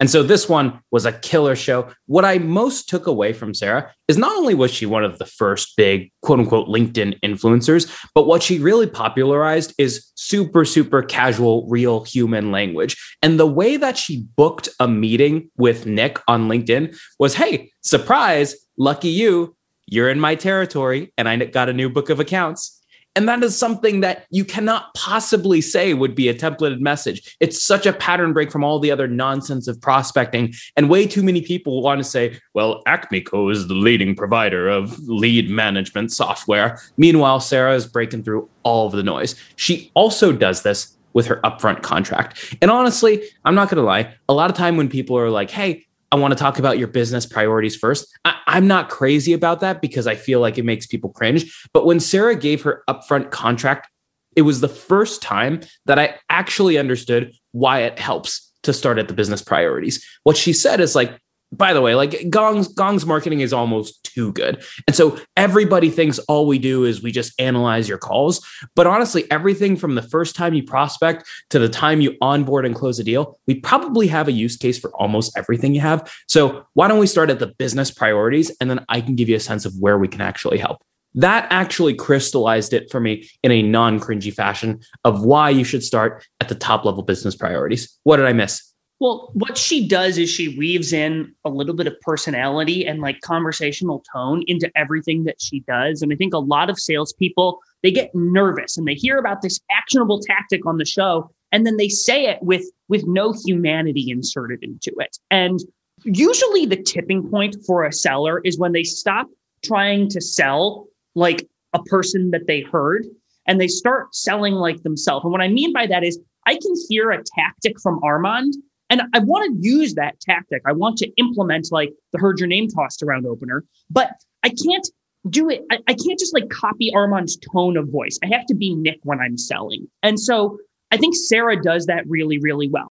And so this one was a killer show. What I most took away from Sarah is not only was she one of the first big quote unquote LinkedIn influencers, but what she really popularized is super, super casual, real human language. And the way that she booked a meeting with Nick on LinkedIn was hey, surprise, lucky you, you're in my territory and I got a new book of accounts. And that is something that you cannot possibly say would be a templated message. It's such a pattern break from all the other nonsense of prospecting. And way too many people want to say, well, AcmeCo is the leading provider of lead management software. Meanwhile, Sarah is breaking through all of the noise. She also does this with her upfront contract. And honestly, I'm not going to lie, a lot of time when people are like, hey, I want to talk about your business priorities first. I, am not crazy about that because I feel like it makes people cringe. But when Sarah gave her upfront contract, it was the first time that I actually understood why it helps to start at the business priorities. What she said is like, by the way, like Gong's Gong's marketing is almost too good. And so everybody thinks all we do is we just analyze your calls. But honestly, everything from the first time you prospect to the time you onboard and close a deal, we probably have a use case for almost everything you have. So why don't we start at the business priorities and then I can give you a sense of where we can actually help. That actually crystallized it for me in a non cringy fashion of why you should start at the top level business priorities. What did I miss? Well, what she does is she weaves in a little bit of personality and like conversational tone into everything that she does. And I think a lot of salespeople they get nervous and they hear about this actionable tactic on the show, and then they say it with with no humanity inserted into it. And usually, the tipping point for a seller is when they stop trying to sell like a person that they heard and they start selling like themselves. And what I mean by that is I can hear a tactic from Armand and I want to use that tactic. I want to implement like the heard your name tossed around opener, but I can't do it. I, I can't just like copy Armand's tone of voice. I have to be Nick when I'm selling. And so I think Sarah does that really, really well.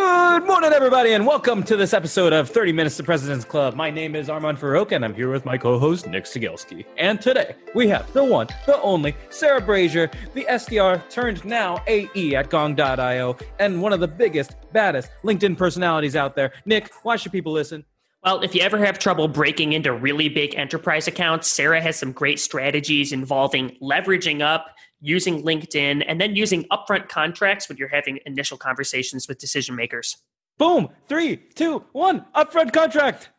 Good morning, everybody, and welcome to this episode of 30 Minutes to President's Club. My name is Armand Farrokh, and I'm here with my co-host, Nick Cegelski. And today, we have the one, the only, Sarah Brazier, the SDR turned now AE at Gong.io, and one of the biggest, baddest LinkedIn personalities out there. Nick, why should people listen? Well, if you ever have trouble breaking into really big enterprise accounts, Sarah has some great strategies involving leveraging up using LinkedIn, and then using upfront contracts when you're having initial conversations with decision makers. Boom! Three, two, one, upfront contract.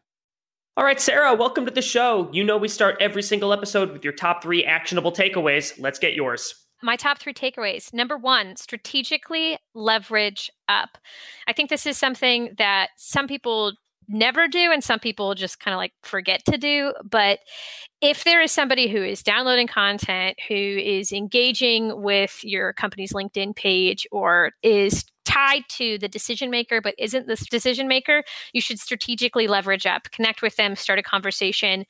All right, Sarah, welcome to the show. You know, we start every single episode with your top three actionable takeaways. Let's get yours. My top three takeaways. Number one, strategically leverage up. I think this is something that some people never do and some people just kind of like forget to do but if there is somebody who is downloading content who is engaging with your company's linkedin page or is tied to the decision maker but isn't the decision maker you should strategically leverage up connect with them start a conversation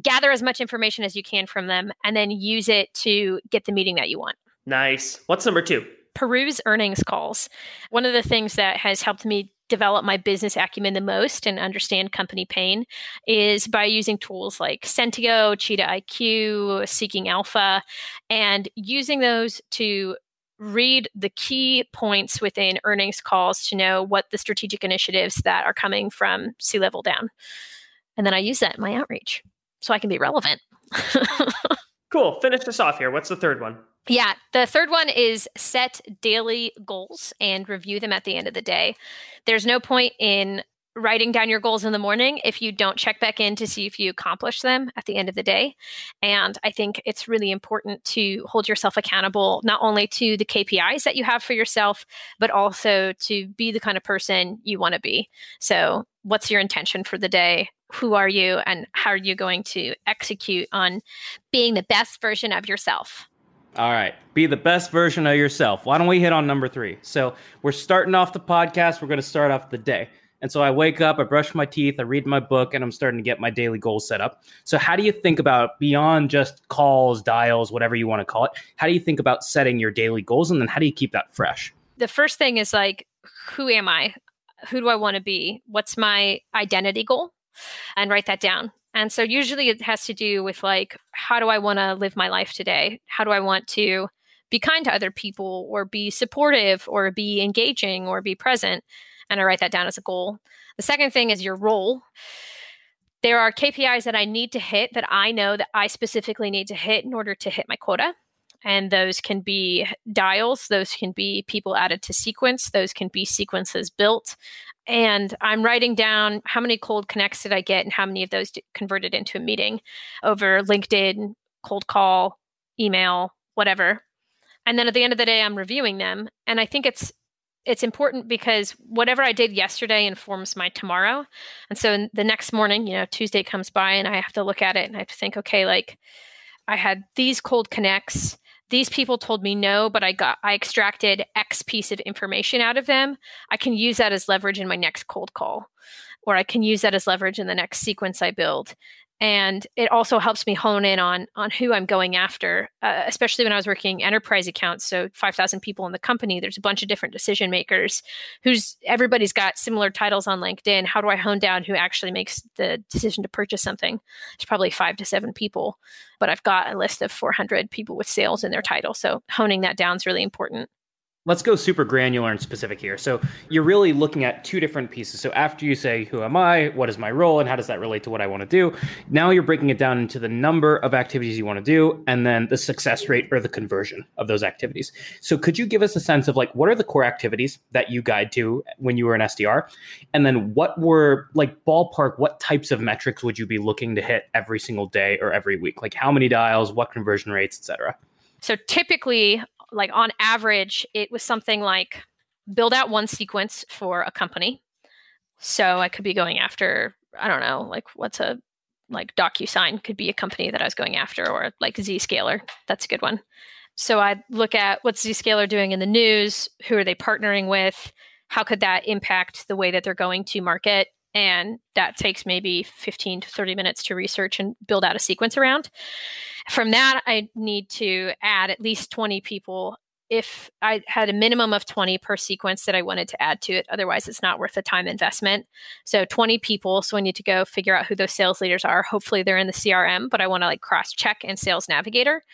gather as much information as you can from them and then use it to get the meeting that you want. Nice. What's number two? Peruse earnings calls. One of the things that has helped me develop my business acumen the most and understand company pain is by using tools like Sentieo, Cheetah IQ, Seeking Alpha, and using those to read the key points within earnings calls to know what the strategic initiatives that are coming from C level down. And then I use that in my outreach so I can be relevant. cool. Finish this off here. What's the third one? Yeah, the third one is set daily goals and review them at the end of the day. There's no point in writing down your goals in the morning if you don't check back in to see if you accomplish them at the end of the day. And I think it's really important to hold yourself accountable not only to the KPIs that you have for yourself, but also to be the kind of person you want to be. So, what's your intention for the day? Who are you? And how are you going to execute on being the best version of yourself? All right. Be the best version of yourself. Why don't we hit on number three? So we're starting off the podcast. We're going to start off the day. And so I wake up, I brush my teeth, I read my book, and I'm starting to get my daily goals set up. So, how do you think about beyond just calls, dials, whatever you want to call it? How do you think about setting your daily goals? And then how do you keep that fresh? The first thing is like, who am I? Who do I want to be? What's my identity goal? And write that down. And so usually it has to do with like, how do I want to live my life today? How do I want to be kind to other people or be supportive or be engaging or be present? And I write that down as a goal. The second thing is your role. There are KPIs that I need to hit that I know that I specifically need to hit in order to hit my quota. And those can be dials, those can be people added to sequence, those can be sequences built, and I'm writing down how many cold connects did I get and how many of those converted into a meeting over LinkedIn, cold call, email, whatever. And then at the end of the day, I'm reviewing them. And I think it's it's important because whatever I did yesterday informs my tomorrow. And so the next morning, you know, Tuesday comes by and I have to look at it and I have to think, okay, like I had these cold connects these people told me no, but I got I extracted X piece of information out of them. I can use that as leverage in my next cold call, or I can use that as leverage in the next sequence I build and it also helps me hone in on on who I'm going after, uh, especially when I was working enterprise accounts. So 5,000 people in the company. There's a bunch of different decision makers. Who's everybody's got similar titles on LinkedIn. How do I hone down who actually makes the decision to purchase something? It's probably five to seven people, but I've got a list of 400 people with sales in their title. So honing that down is really important. Let's go super granular and specific here. So you're really looking at two different pieces. So after you say, who am I? What is my role? And how does that relate to what I want to do? Now you're breaking it down into the number of activities you want to do and then the success rate or the conversion of those activities. So could you give us a sense of like, what are the core activities that you guide to when you were an SDR? And then what were like ballpark, what types of metrics would you be looking to hit every single day or every week? Like how many dials, what conversion rates, et cetera? So typically like on average, it was something like build out one sequence for a company. So I could be going after, I don't know, like what's a like DocuSign could be a company that I was going after, or like Zscaler. That's a good one. So I'd look at what's Zscaler doing in the news, who are they partnering with, how could that impact the way that they're going to market, and that takes maybe 15 to 30 minutes to research and build out a sequence around. From that, I need to add at least 20 people if I had a minimum of 20 per sequence that I wanted to add to it. Otherwise, it's not worth the time investment. So 20 people. So I need to go figure out who those sales leaders are. Hopefully they're in the CRM, but I want to like cross check in Sales Navigator.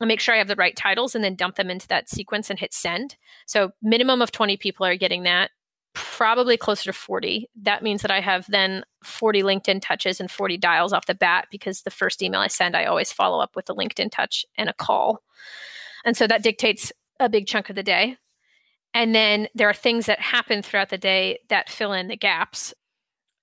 I'll make sure I have the right titles and then dump them into that sequence and hit send. So minimum of 20 people are getting that. Probably closer to 40. That means that I have then 40 LinkedIn touches and 40 dials off the bat because the first email I send, I always follow up with a LinkedIn touch and a call. And so that dictates a big chunk of the day. And then there are things that happen throughout the day that fill in the gaps.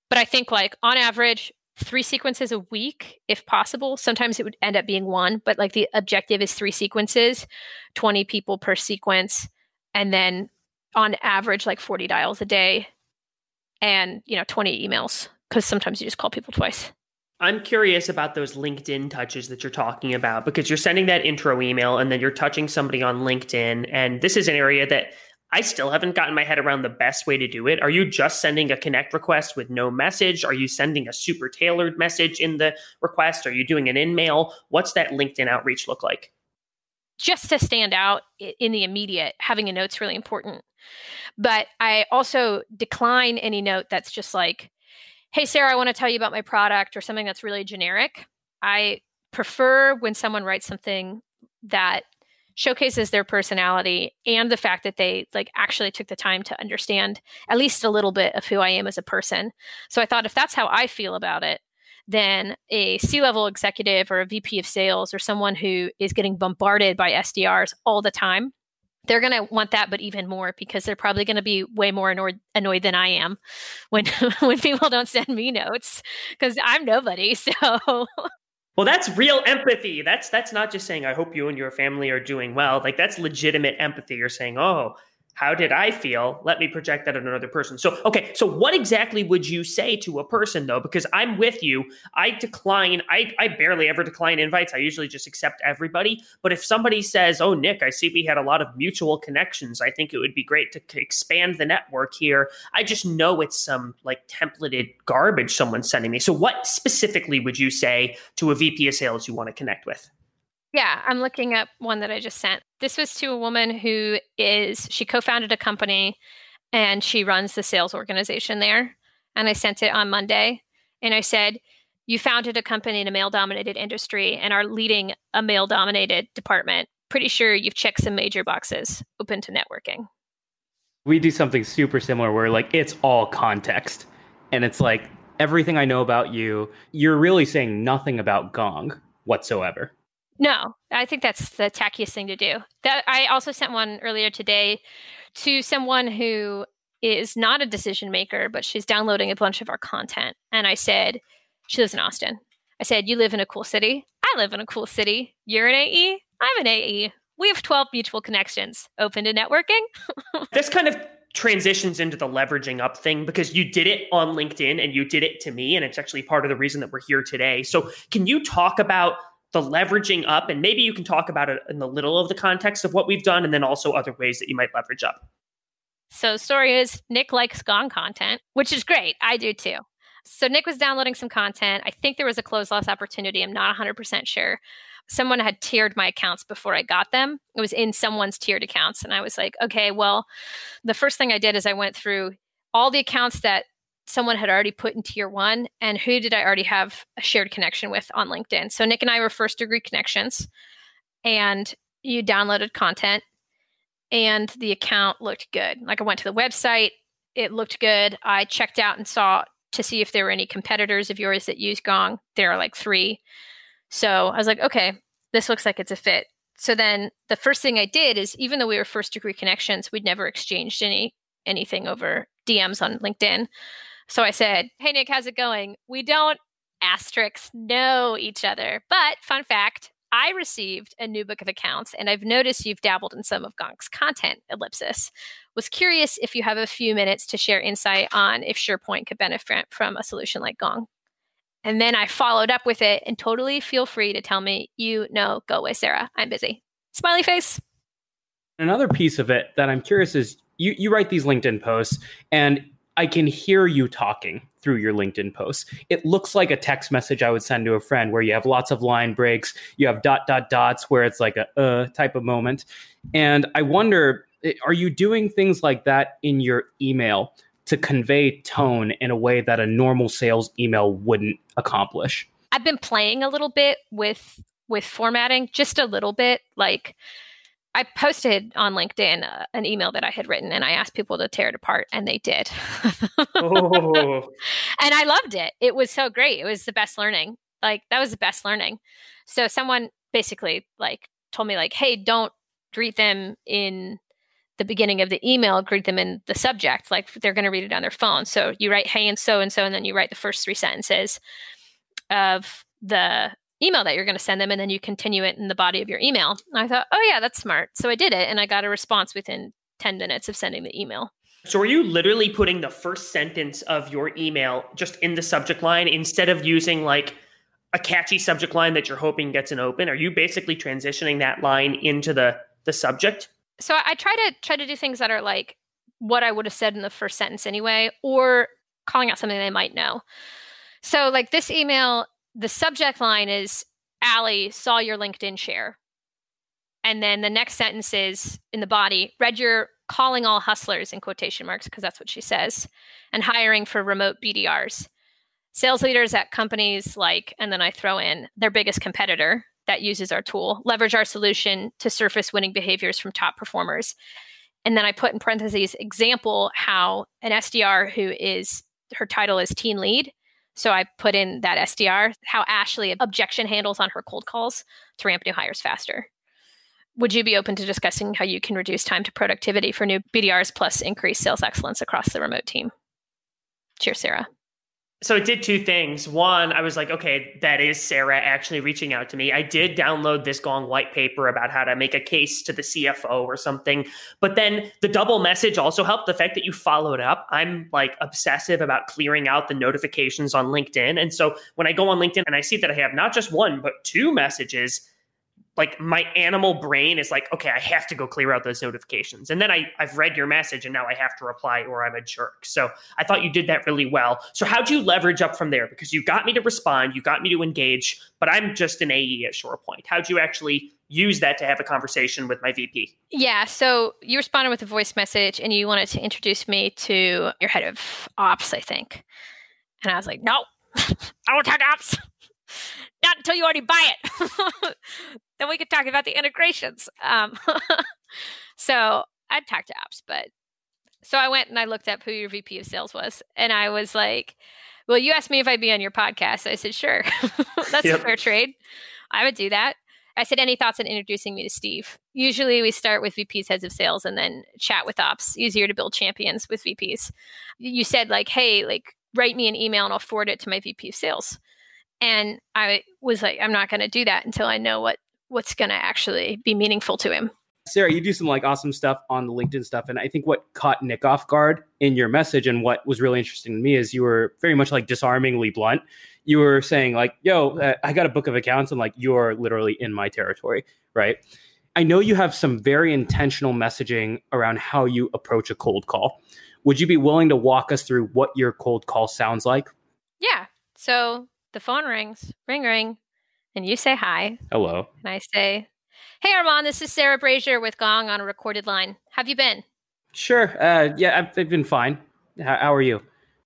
But I think, like, on average, three sequences a week, if possible. Sometimes it would end up being one, but like the objective is three sequences, 20 people per sequence. And then on average, like 40 dials a day and, you know, 20 emails because sometimes you just call people twice. I'm curious about those LinkedIn touches that you're talking about because you're sending that intro email and then you're touching somebody on LinkedIn. And this is an area that I still haven't gotten my head around the best way to do it. Are you just sending a connect request with no message? Are you sending a super tailored message in the request? Are you doing an in mail? What's that LinkedIn outreach look like? Just to stand out in the immediate, having a note's really important. But I also decline any note that's just like, hey, Sarah, I want to tell you about my product or something that's really generic. I prefer when someone writes something that showcases their personality and the fact that they like actually took the time to understand at least a little bit of who I am as a person. So I thought if that's how I feel about it, then a C-level executive or a VP of sales or someone who is getting bombarded by SDRs all the time they're going to want that but even more because they're probably going to be way more annoyed, annoyed than i am when when people don't send me notes because i'm nobody so. Well that's real empathy. That's that's not just saying i hope you and your family are doing well. Like that's legitimate empathy. You're saying oh how did I feel? Let me project that on another person. So, okay, so what exactly would you say to a person though? Because I'm with you. I decline, I, I barely ever decline invites. I usually just accept everybody. But if somebody says, Oh, Nick, I see we had a lot of mutual connections, I think it would be great to expand the network here. I just know it's some like templated garbage someone's sending me. So, what specifically would you say to a VP of sales you want to connect with? Yeah, I'm looking up one that I just sent. This was to a woman who is, she co founded a company and she runs the sales organization there. And I sent it on Monday. And I said, You founded a company in a male dominated industry and are leading a male dominated department. Pretty sure you've checked some major boxes open to networking. We do something super similar where, like, it's all context. And it's like, everything I know about you, you're really saying nothing about Gong whatsoever. No, I think that's the tackiest thing to do. That I also sent one earlier today to someone who is not a decision maker, but she's downloading a bunch of our content. And I said, she lives in Austin. I said, You live in a cool city. I live in a cool city. You're an AE. I'm an AE. We have 12 mutual connections. Open to networking. this kind of transitions into the leveraging up thing because you did it on LinkedIn and you did it to me. And it's actually part of the reason that we're here today. So, can you talk about the leveraging up and maybe you can talk about it in the little of the context of what we've done and then also other ways that you might leverage up. So story is nick likes gong content which is great. I do too. So nick was downloading some content. I think there was a close loss opportunity. I'm not 100% sure. Someone had tiered my accounts before i got them. It was in someone's tiered accounts and i was like okay well the first thing i did is i went through all the accounts that someone had already put in tier one and who did I already have a shared connection with on LinkedIn. So Nick and I were first degree connections and you downloaded content and the account looked good. Like I went to the website, it looked good. I checked out and saw to see if there were any competitors of yours that use Gong. There are like three. So I was like, okay, this looks like it's a fit. So then the first thing I did is even though we were first degree connections, we'd never exchanged any anything over DMs on LinkedIn. So I said, Hey, Nick, how's it going? We don't asterisks know each other. But fun fact, I received a new book of accounts and I've noticed you've dabbled in some of Gong's content, ellipsis. Was curious if you have a few minutes to share insight on if SharePoint could benefit from a solution like Gong. And then I followed up with it and totally feel free to tell me, you know, go away, Sarah. I'm busy. Smiley face. Another piece of it that I'm curious is you, you write these LinkedIn posts and I can hear you talking through your LinkedIn posts. It looks like a text message I would send to a friend where you have lots of line breaks, you have dot dot dots where it's like a uh type of moment. And I wonder eh, are you doing things like that in your email to convey tone in a way that a normal sales email wouldn't accomplish? I've been playing a little bit with with formatting just a little bit like I posted on LinkedIn uh, an email that I had written and I asked people to tear it apart and they did. oh. And I loved it. It was so great. It was the best learning. Like that was the best learning. So someone basically like told me like, "Hey, don't greet them in the beginning of the email, greet them in the subject. Like they're going to read it on their phone. So you write hey and so and so and then you write the first three sentences of the email that you're going to send them and then you continue it in the body of your email. And I thought, oh, yeah, that's smart. So I did it and I got a response within 10 minutes of sending the email. So are you literally putting the first sentence of your email just in the subject line instead of using like a catchy subject line that you're hoping gets an open? Are you basically transitioning that line into the the subject? So I try to try to do things that are like what I would have said in the first sentence anyway, or calling out something they might know. So like this email the subject line is Allie saw your LinkedIn share. And then the next sentence is in the body, read your calling all hustlers in quotation marks, because that's what she says, and hiring for remote BDRs. Sales leaders at companies like, and then I throw in their biggest competitor that uses our tool, leverage our solution to surface winning behaviors from top performers. And then I put in parentheses example how an SDR who is her title is team lead so I put in that SDR, how Ashley objection handles on her cold calls to ramp new hires faster. Would you be open to discussing how you can reduce time to productivity for new BDRs plus increase sales excellence across the remote team? Cheers, Sarah so it did two things. One, I was like, okay, that is Sarah actually reaching out to me. I did download this Gong white paper about how to make a case to the CFO or something. But then the double message also helped the fact that you followed up. I'm like obsessive about clearing out the notifications on LinkedIn. And so when I go on LinkedIn and I see that I have not just one, but two messages, like my animal brain is like, okay, I have to go clear out those notifications. And then I, I've read your message and now I have to reply or I'm a jerk. So I thought you did that really well. So how'd you leverage up from there? Because you got me to respond, you got me to engage, but I'm just an AE at ShorePoint. How'd you actually use that to have a conversation with my VP? Yeah. So you responded with a voice message and you wanted to introduce me to your head of ops, I think. And I was like, no, I won't talk to ops. Not until you already buy it. then we could talk about the integrations. Um, so I'd talk to apps, but so I went and I looked up who your VP of sales was, and I was like, "Well, you asked me if I'd be on your podcast." I said, "Sure, that's yep. a fair trade. I would do that." I said, "Any thoughts on introducing me to Steve?" Usually, we start with VPs, heads of sales, and then chat with ops. Easier to build champions with VPs. You said like, "Hey, like." Write me an email and I'll forward it to my VP of sales. And I was like, I'm not going to do that until I know what what's going to actually be meaningful to him. Sarah, you do some like awesome stuff on the LinkedIn stuff. And I think what caught Nick off guard in your message and what was really interesting to me is you were very much like disarmingly blunt. You were saying, like, yo, uh, I got a book of accounts and like you're literally in my territory, right? I know you have some very intentional messaging around how you approach a cold call. Would you be willing to walk us through what your cold call sounds like? Yeah. So the phone rings, ring, ring and you say hi. Hello. And I say, Hey, Armand, this is Sarah Brazier with Gong on a recorded line. Have you been? Sure. Uh, yeah, I've, I've been fine. How, how are you?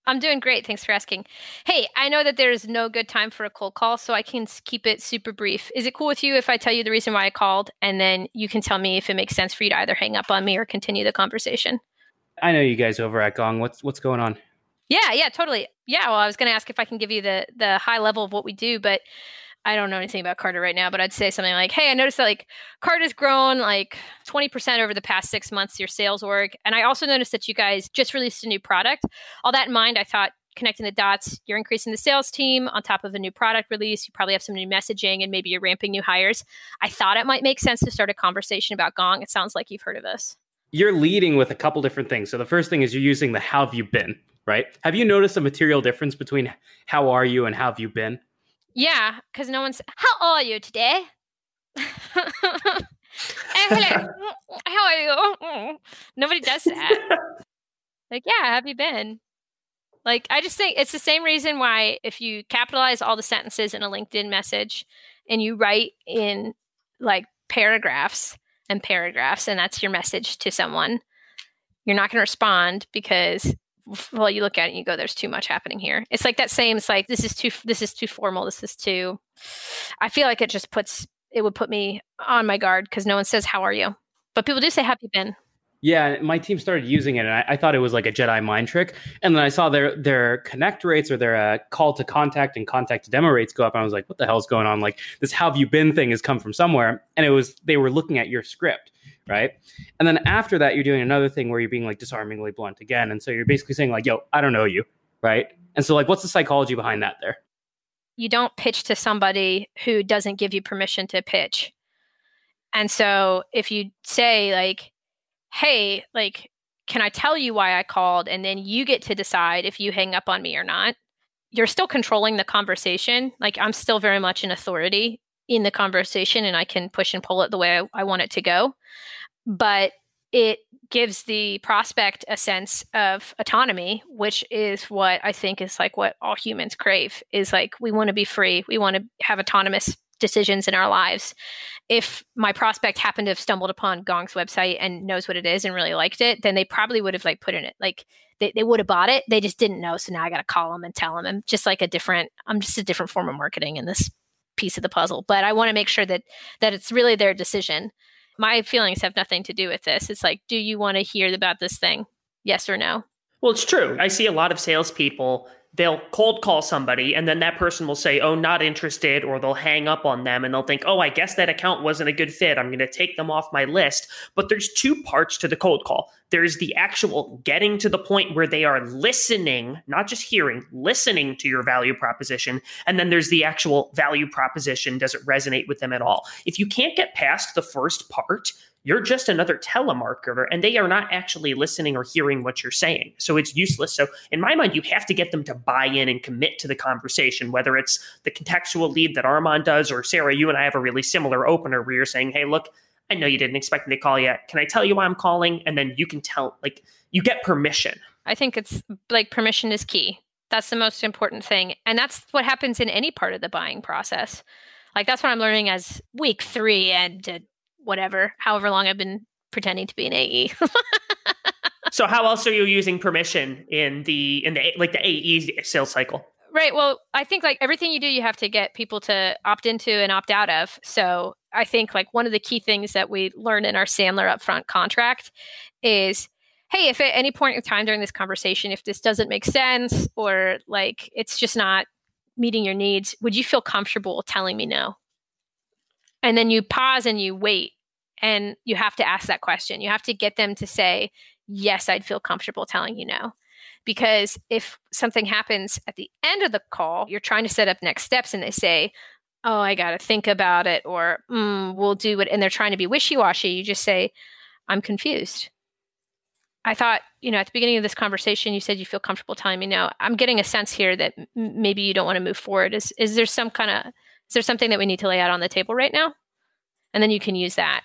I'm doing great. Thanks for asking. Hey, I know that there's no good time for a cold call, so I can keep it super brief. Is it cool with you if I tell you the reason why I called and then you can tell me if it makes sense for you to either hang up on me or continue the conversation? I know you guys over at Gong. What's what's going on? Yeah, yeah, totally. Yeah, well, I was going to ask if I can give you the the high level of what we do, but I don't know anything about Carta right now, but I'd say something like, "Hey, I noticed that like Carta's grown like 20% over the past 6 months your sales org, and I also noticed that you guys just released a new product. All that in mind, I thought connecting the dots, you're increasing the sales team on top of a new product release, you probably have some new messaging and maybe you're ramping new hires. I thought it might make sense to start a conversation about Gong. It sounds like you've heard of this. You're leading with a couple different things. So the first thing is you're using the how have you been, right? Have you noticed a material difference between how are you and how have you been? Yeah, because no one's. How are you today? hello. Mm, how are you? Nobody does that. like, yeah, have you been? Like, I just think it's the same reason why if you capitalize all the sentences in a LinkedIn message and you write in like paragraphs and paragraphs, and that's your message to someone, you're not going to respond because well you look at it and you go there's too much happening here. It's like that same it's like this is too this is too formal this is too i feel like it just puts it would put me on my guard because no one says how are you? But people do say have you been yeah, my team started using it, and I, I, thought it was like a Jedi mind trick. And then I saw their their connect rates or their uh, call to contact and contact to demo rates go up. And I was like, "What the hell's going on?" Like this "How have you been?" thing has come from somewhere, and it was they were looking at your script, right? And then after that, you're doing another thing where you're being like disarmingly blunt again, and so you're basically saying like, "Yo, I don't know you," right? And so like, what's the psychology behind that there? You don't pitch to somebody who doesn't give you permission to pitch. And so if you say like hey, like, can I tell you why I called? And then you get to decide if you hang up on me or not. You're still controlling the conversation. Like, I'm still very much an authority in the conversation and I can push and pull it the way I, I want it to go. But it gives the prospect a sense of autonomy, which is what I think is like what all humans crave is like we want to be free. We want to have autonomous decisions in our lives. If my prospect happened to have stumbled upon Gong's website and knows what it is and really liked it, then they probably would have like put in it like they, they would have bought it. They just didn't know. So now I got to call them and tell them. I'm just like a different, I'm just a different form of marketing in this piece of the puzzle. But I want to make sure that that it's really their decision. My feelings have nothing to do with this. It's like, do you want to hear about this thing? Yes or no? Well, it's true. I see a lot of salespeople they'll cold call somebody and then that person will say, oh, not interested, or they'll hang up on them and they'll think, oh, I guess that account wasn't a good fit. I'm going to take them off my list. But there's two parts to the cold call there's the actual getting to the point where they are listening, not just hearing, listening to your value proposition. And then there's the actual value proposition. Does it resonate with them at all? If you can't get past the first part, you're just another telemarketer and they are not actually listening or hearing what you're saying. So it's useless. So, in my mind, you have to get them to buy in and commit to the conversation, whether it's the contextual lead that Armand does, or Sarah, you and I have a really similar opener where you're saying, Hey, look, I know you didn't expect me to call yet. Can I tell you why I'm calling? And then you can tell, like, you get permission. I think it's like permission is key. That's the most important thing. And that's what happens in any part of the buying process. Like, that's what I'm learning as week three and whatever, however long I've been pretending to be an AE. so how else are you using permission in the in the like the AE sales cycle? Right. Well, I think like everything you do, you have to get people to opt into and opt out of. So I think like one of the key things that we learn in our Sandler upfront contract is hey, if at any point in time during this conversation, if this doesn't make sense or like it's just not meeting your needs, would you feel comfortable telling me no? And then you pause and you wait and you have to ask that question. You have to get them to say, yes, I'd feel comfortable telling you no. Because if something happens at the end of the call, you're trying to set up next steps and they say, oh, I got to think about it, or mm, we'll do it. And they're trying to be wishy washy. You just say, I'm confused. I thought, you know, at the beginning of this conversation, you said you feel comfortable telling me no. I'm getting a sense here that m- maybe you don't want to move forward. Is is there some kind of is there something that we need to lay out on the table right now? And then you can use that.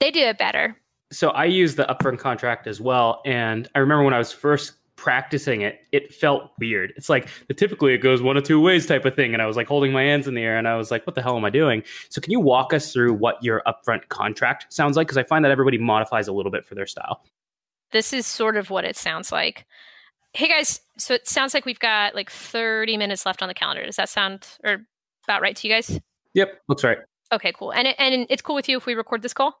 They do it better. So I use the upfront contract as well. And I remember when I was first practicing it, it felt weird. It's like the typically it goes one of two ways type of thing. And I was like holding my hands in the air and I was like, what the hell am I doing? So can you walk us through what your upfront contract sounds like? Because I find that everybody modifies a little bit for their style. This is sort of what it sounds like. Hey guys, so it sounds like we've got like 30 minutes left on the calendar. Does that sound or about right to you guys? Yep, looks right. Okay, cool. And it, and it's cool with you if we record this call?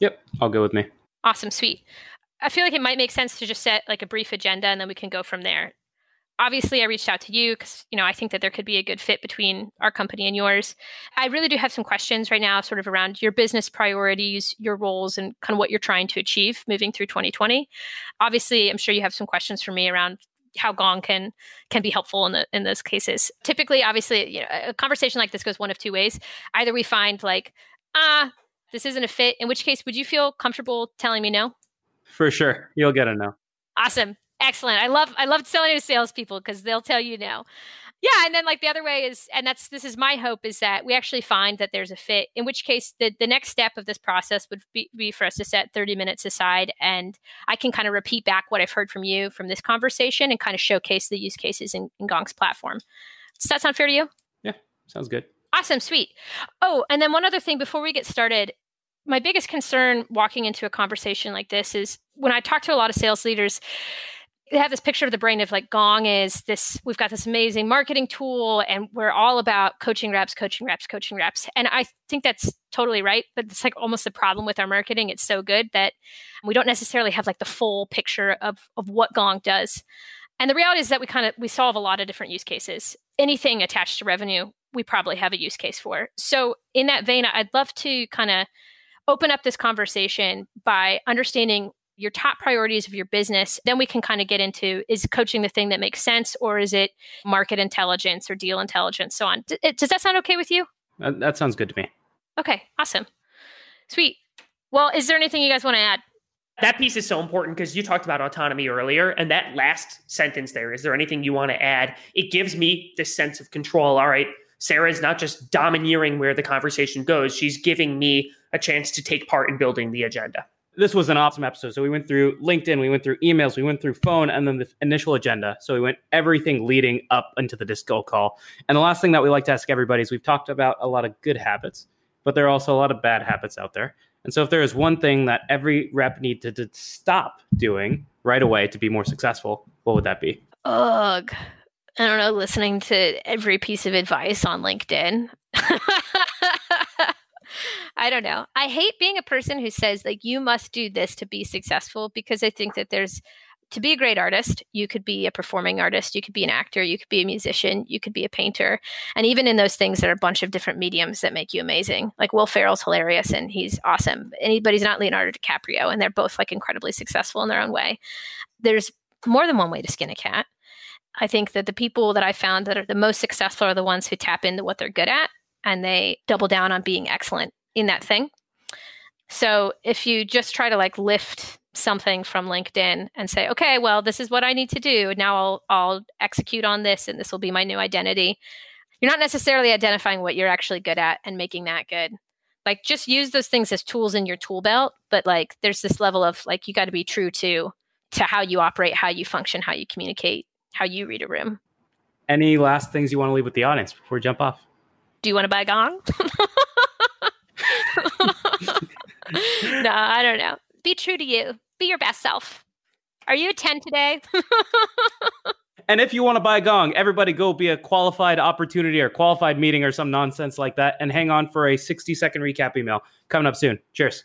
Yep, I'll go with me. Awesome, sweet. I feel like it might make sense to just set like a brief agenda and then we can go from there. Obviously, I reached out to you because you know I think that there could be a good fit between our company and yours. I really do have some questions right now, sort of around your business priorities, your roles, and kind of what you're trying to achieve moving through 2020. Obviously, I'm sure you have some questions for me around how Gong can can be helpful in the in those cases. Typically, obviously, you know, a conversation like this goes one of two ways. Either we find like, ah, this isn't a fit. In which case, would you feel comfortable telling me no? For sure, you'll get a no. Awesome. Excellent. I love I love selling to salespeople because they'll tell you no. Yeah, and then like the other way is, and that's this is my hope is that we actually find that there's a fit. In which case, the the next step of this process would be, be for us to set 30 minutes aside, and I can kind of repeat back what I've heard from you from this conversation and kind of showcase the use cases in, in Gong's platform. Does that sound fair to you? Yeah, sounds good. Awesome, sweet. Oh, and then one other thing before we get started, my biggest concern walking into a conversation like this is when I talk to a lot of sales leaders they have this picture of the brain of like Gong is this, we've got this amazing marketing tool and we're all about coaching reps, coaching reps, coaching reps. And I think that's totally right. But it's like almost the problem with our marketing. It's so good that we don't necessarily have like the full picture of, of what Gong does. And the reality is that we kind of we solve a lot of different use cases. Anything attached to revenue, we probably have a use case for. So in that vein, I'd love to kind of open up this conversation by understanding your top priorities of your business, then we can kind of get into is coaching the thing that makes sense or is it market intelligence or deal intelligence, so on. D- does that sound okay with you? Uh, that sounds good to me. Okay, awesome. Sweet. Well, is there anything you guys want to add? That piece is so important because you talked about autonomy earlier, and that last sentence there is there anything you want to add? It gives me this sense of control. All right, Sarah's not just domineering where the conversation goes, she's giving me a chance to take part in building the agenda this was an awesome episode. So we went through LinkedIn, we went through emails, we went through phone, and then the initial agenda. So we went everything leading up into the disco call. And the last thing that we like to ask everybody is we've talked about a lot of good habits, but there are also a lot of bad habits out there. And so if there is one thing that every rep needs to, to stop doing right away to be more successful, what would that be? Ugh. I don't know, listening to every piece of advice on LinkedIn. I don't know. I hate being a person who says like you must do this to be successful because I think that there's to be a great artist, you could be a performing artist, you could be an actor, you could be a musician, you could be a painter. And even in those things, there are a bunch of different mediums that make you amazing. Like Will Ferrell's hilarious and he's awesome. Anybody's not Leonardo DiCaprio, and they're both like incredibly successful in their own way. There's more than one way to skin a cat. I think that the people that I found that are the most successful are the ones who tap into what they're good at and they double down on being excellent in that thing. So if you just try to like lift something from LinkedIn and say, okay, well, this is what I need to do. Now I'll I'll execute on this and this will be my new identity. You're not necessarily identifying what you're actually good at and making that good. Like just use those things as tools in your tool belt, but like there's this level of like you got to be true to to how you operate, how you function, how you communicate, how you read a room. Any last things you want to leave with the audience before we jump off? Do you want to buy a gong? no, I don't know. Be true to you. Be your best self. Are you a 10 today? and if you want to buy gong, everybody go be a qualified opportunity or qualified meeting or some nonsense like that and hang on for a 60 second recap email coming up soon. Cheers.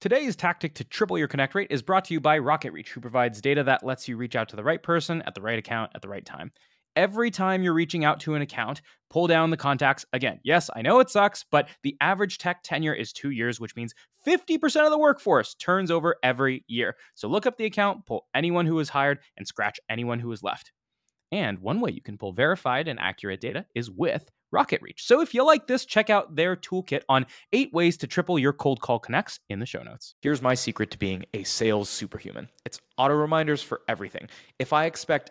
Today's tactic to triple your connect rate is brought to you by RocketReach, who provides data that lets you reach out to the right person at the right account at the right time. Every time you're reaching out to an account, pull down the contacts. Again, yes, I know it sucks, but the average tech tenure is two years, which means 50% of the workforce turns over every year. So look up the account, pull anyone who was hired, and scratch anyone who was left. And one way you can pull verified and accurate data is with RocketReach. So if you like this, check out their toolkit on eight ways to triple your cold call connects in the show notes. Here's my secret to being a sales superhuman it's auto reminders for everything. If I expect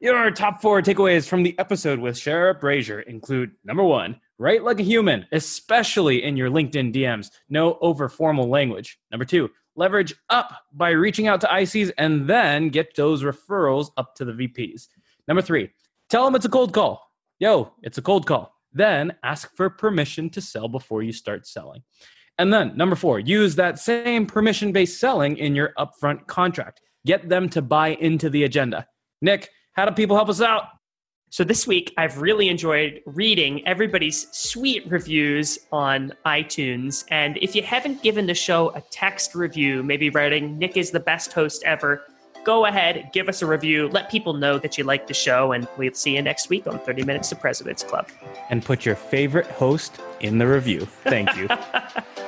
Your top four takeaways from the episode with Sarah Brazier include number one, write like a human, especially in your LinkedIn DMs. No over formal language. Number two, leverage up by reaching out to ICs and then get those referrals up to the VPs. Number three, tell them it's a cold call. Yo, it's a cold call. Then ask for permission to sell before you start selling. And then number four, use that same permission based selling in your upfront contract. Get them to buy into the agenda. Nick, how do people help us out? So this week, I've really enjoyed reading everybody's sweet reviews on iTunes. And if you haven't given the show a text review, maybe writing Nick is the best host ever, go ahead, give us a review, let people know that you like the show, and we'll see you next week on 30 Minutes to President's Club. And put your favorite host in the review. Thank you.